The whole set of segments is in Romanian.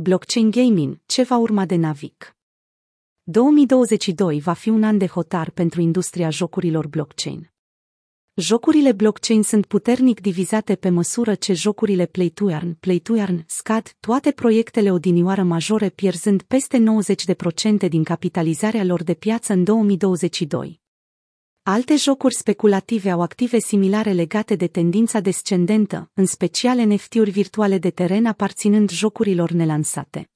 Blockchain Gaming, ce va urma de Navic? 2022 va fi un an de hotar pentru industria jocurilor blockchain. Jocurile blockchain sunt puternic divizate pe măsură ce jocurile Play to Earn, Play to Earn scad, toate proiectele odinioară majore pierzând peste 90% din capitalizarea lor de piață în 2022. Alte jocuri speculative au active similare legate de tendința descendentă, în special NFT-uri virtuale de teren aparținând jocurilor nelansate.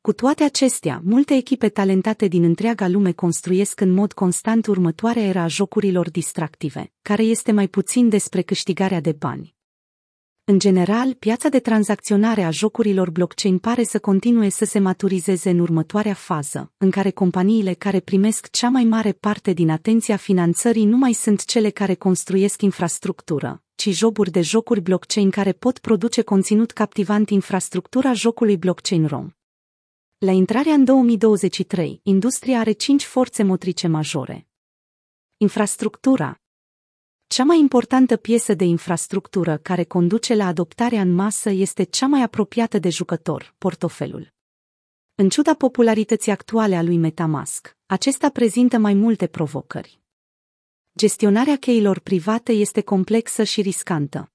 Cu toate acestea, multe echipe talentate din întreaga lume construiesc în mod constant următoarea era a jocurilor distractive, care este mai puțin despre câștigarea de bani. În general, piața de tranzacționare a jocurilor blockchain pare să continue să se maturizeze în următoarea fază, în care companiile care primesc cea mai mare parte din atenția finanțării nu mai sunt cele care construiesc infrastructură, ci joburi de jocuri blockchain care pot produce conținut captivant infrastructura jocului blockchain ROM. La intrarea în 2023, industria are cinci forțe motrice majore. Infrastructura. Cea mai importantă piesă de infrastructură care conduce la adoptarea în masă este cea mai apropiată de jucător, portofelul. În ciuda popularității actuale a lui Metamask, acesta prezintă mai multe provocări. Gestionarea cheilor private este complexă și riscantă.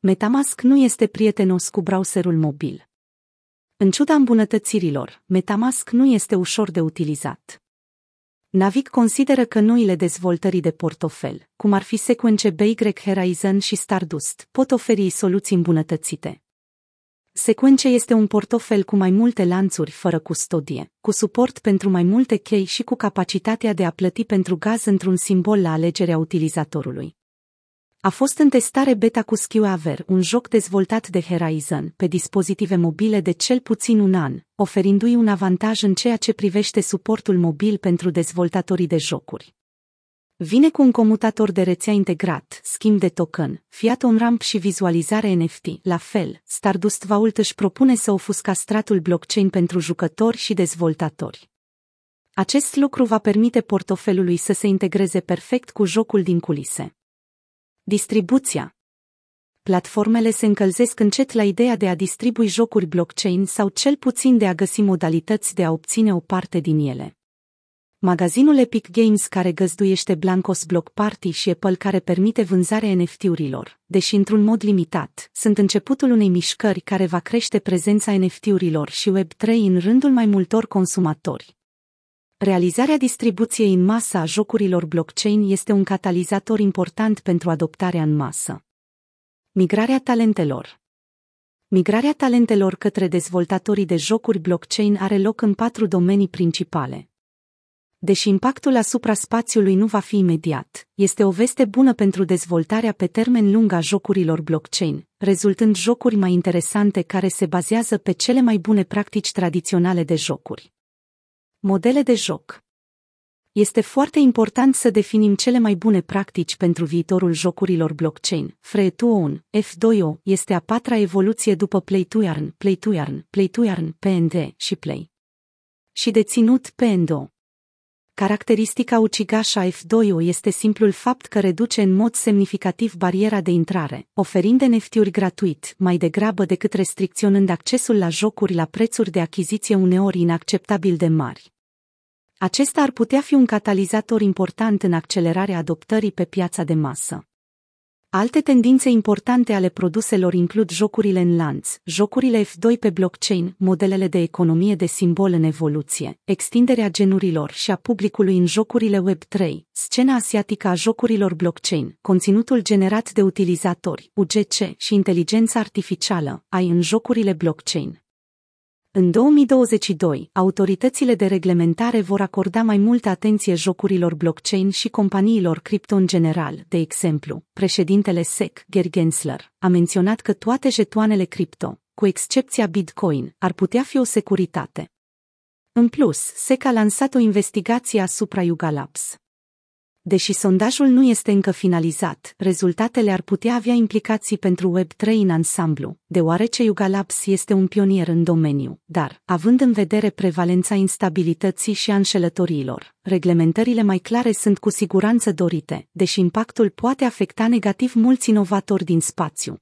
Metamask nu este prietenos cu browserul mobil. În ciuda îmbunătățirilor, Metamask nu este ușor de utilizat. Navic consideră că noile dezvoltări de portofel, cum ar fi secvence BY Horizon și Stardust, pot oferi soluții îmbunătățite. Secvence este un portofel cu mai multe lanțuri fără custodie, cu suport pentru mai multe chei și cu capacitatea de a plăti pentru gaz într-un simbol la alegerea utilizatorului. A fost în testare beta cu SkiWaver, un joc dezvoltat de Horizon pe dispozitive mobile de cel puțin un an, oferindu-i un avantaj în ceea ce privește suportul mobil pentru dezvoltatorii de jocuri. Vine cu un comutator de rețea integrat, schimb de token, fiat on-ramp și vizualizare NFT. La fel, Stardust Vault își propune să ofusca stratul blockchain pentru jucători și dezvoltatori. Acest lucru va permite portofelului să se integreze perfect cu jocul din culise. Distribuția Platformele se încălzesc încet la ideea de a distribui jocuri blockchain sau cel puțin de a găsi modalități de a obține o parte din ele. Magazinul Epic Games care găzduiește Blancos Block Party și Apple care permite vânzarea NFT-urilor, deși într-un mod limitat, sunt începutul unei mișcări care va crește prezența NFT-urilor și Web3 în rândul mai multor consumatori. Realizarea distribuției în masă a jocurilor blockchain este un catalizator important pentru adoptarea în masă. Migrarea talentelor Migrarea talentelor către dezvoltatorii de jocuri blockchain are loc în patru domenii principale. Deși impactul asupra spațiului nu va fi imediat, este o veste bună pentru dezvoltarea pe termen lung a jocurilor blockchain, rezultând jocuri mai interesante care se bazează pe cele mai bune practici tradiționale de jocuri. Modele de joc Este foarte important să definim cele mai bune practici pentru viitorul jocurilor blockchain. Free to Own, F2O, este a patra evoluție după Play to Earn, Play to Earn, Play to Earn, PND și Play. Și deținut PNDO. Caracteristica ucigașa F2O este simplul fapt că reduce în mod semnificativ bariera de intrare, oferind NFT-uri gratuit, mai degrabă decât restricționând accesul la jocuri la prețuri de achiziție uneori inacceptabil de mari. Acesta ar putea fi un catalizator important în accelerarea adoptării pe piața de masă. Alte tendințe importante ale produselor includ jocurile în lanț, jocurile F2 pe blockchain, modelele de economie de simbol în evoluție, extinderea genurilor și a publicului în jocurile Web3, scena asiatică a jocurilor blockchain, conținutul generat de utilizatori, UGC și inteligența artificială, ai în jocurile blockchain. În 2022, autoritățile de reglementare vor acorda mai multă atenție jocurilor blockchain și companiilor cripto în general. De exemplu, președintele SEC, Gary Gensler, a menționat că toate jetoanele cripto, cu excepția Bitcoin, ar putea fi o securitate. În plus, SEC a lansat o investigație asupra Yuga Labs. Deși sondajul nu este încă finalizat, rezultatele ar putea avea implicații pentru Web3 în ansamblu, deoarece Yuga Labs este un pionier în domeniu, dar, având în vedere prevalența instabilității și a înșelătoriilor, reglementările mai clare sunt cu siguranță dorite, deși impactul poate afecta negativ mulți inovatori din spațiu.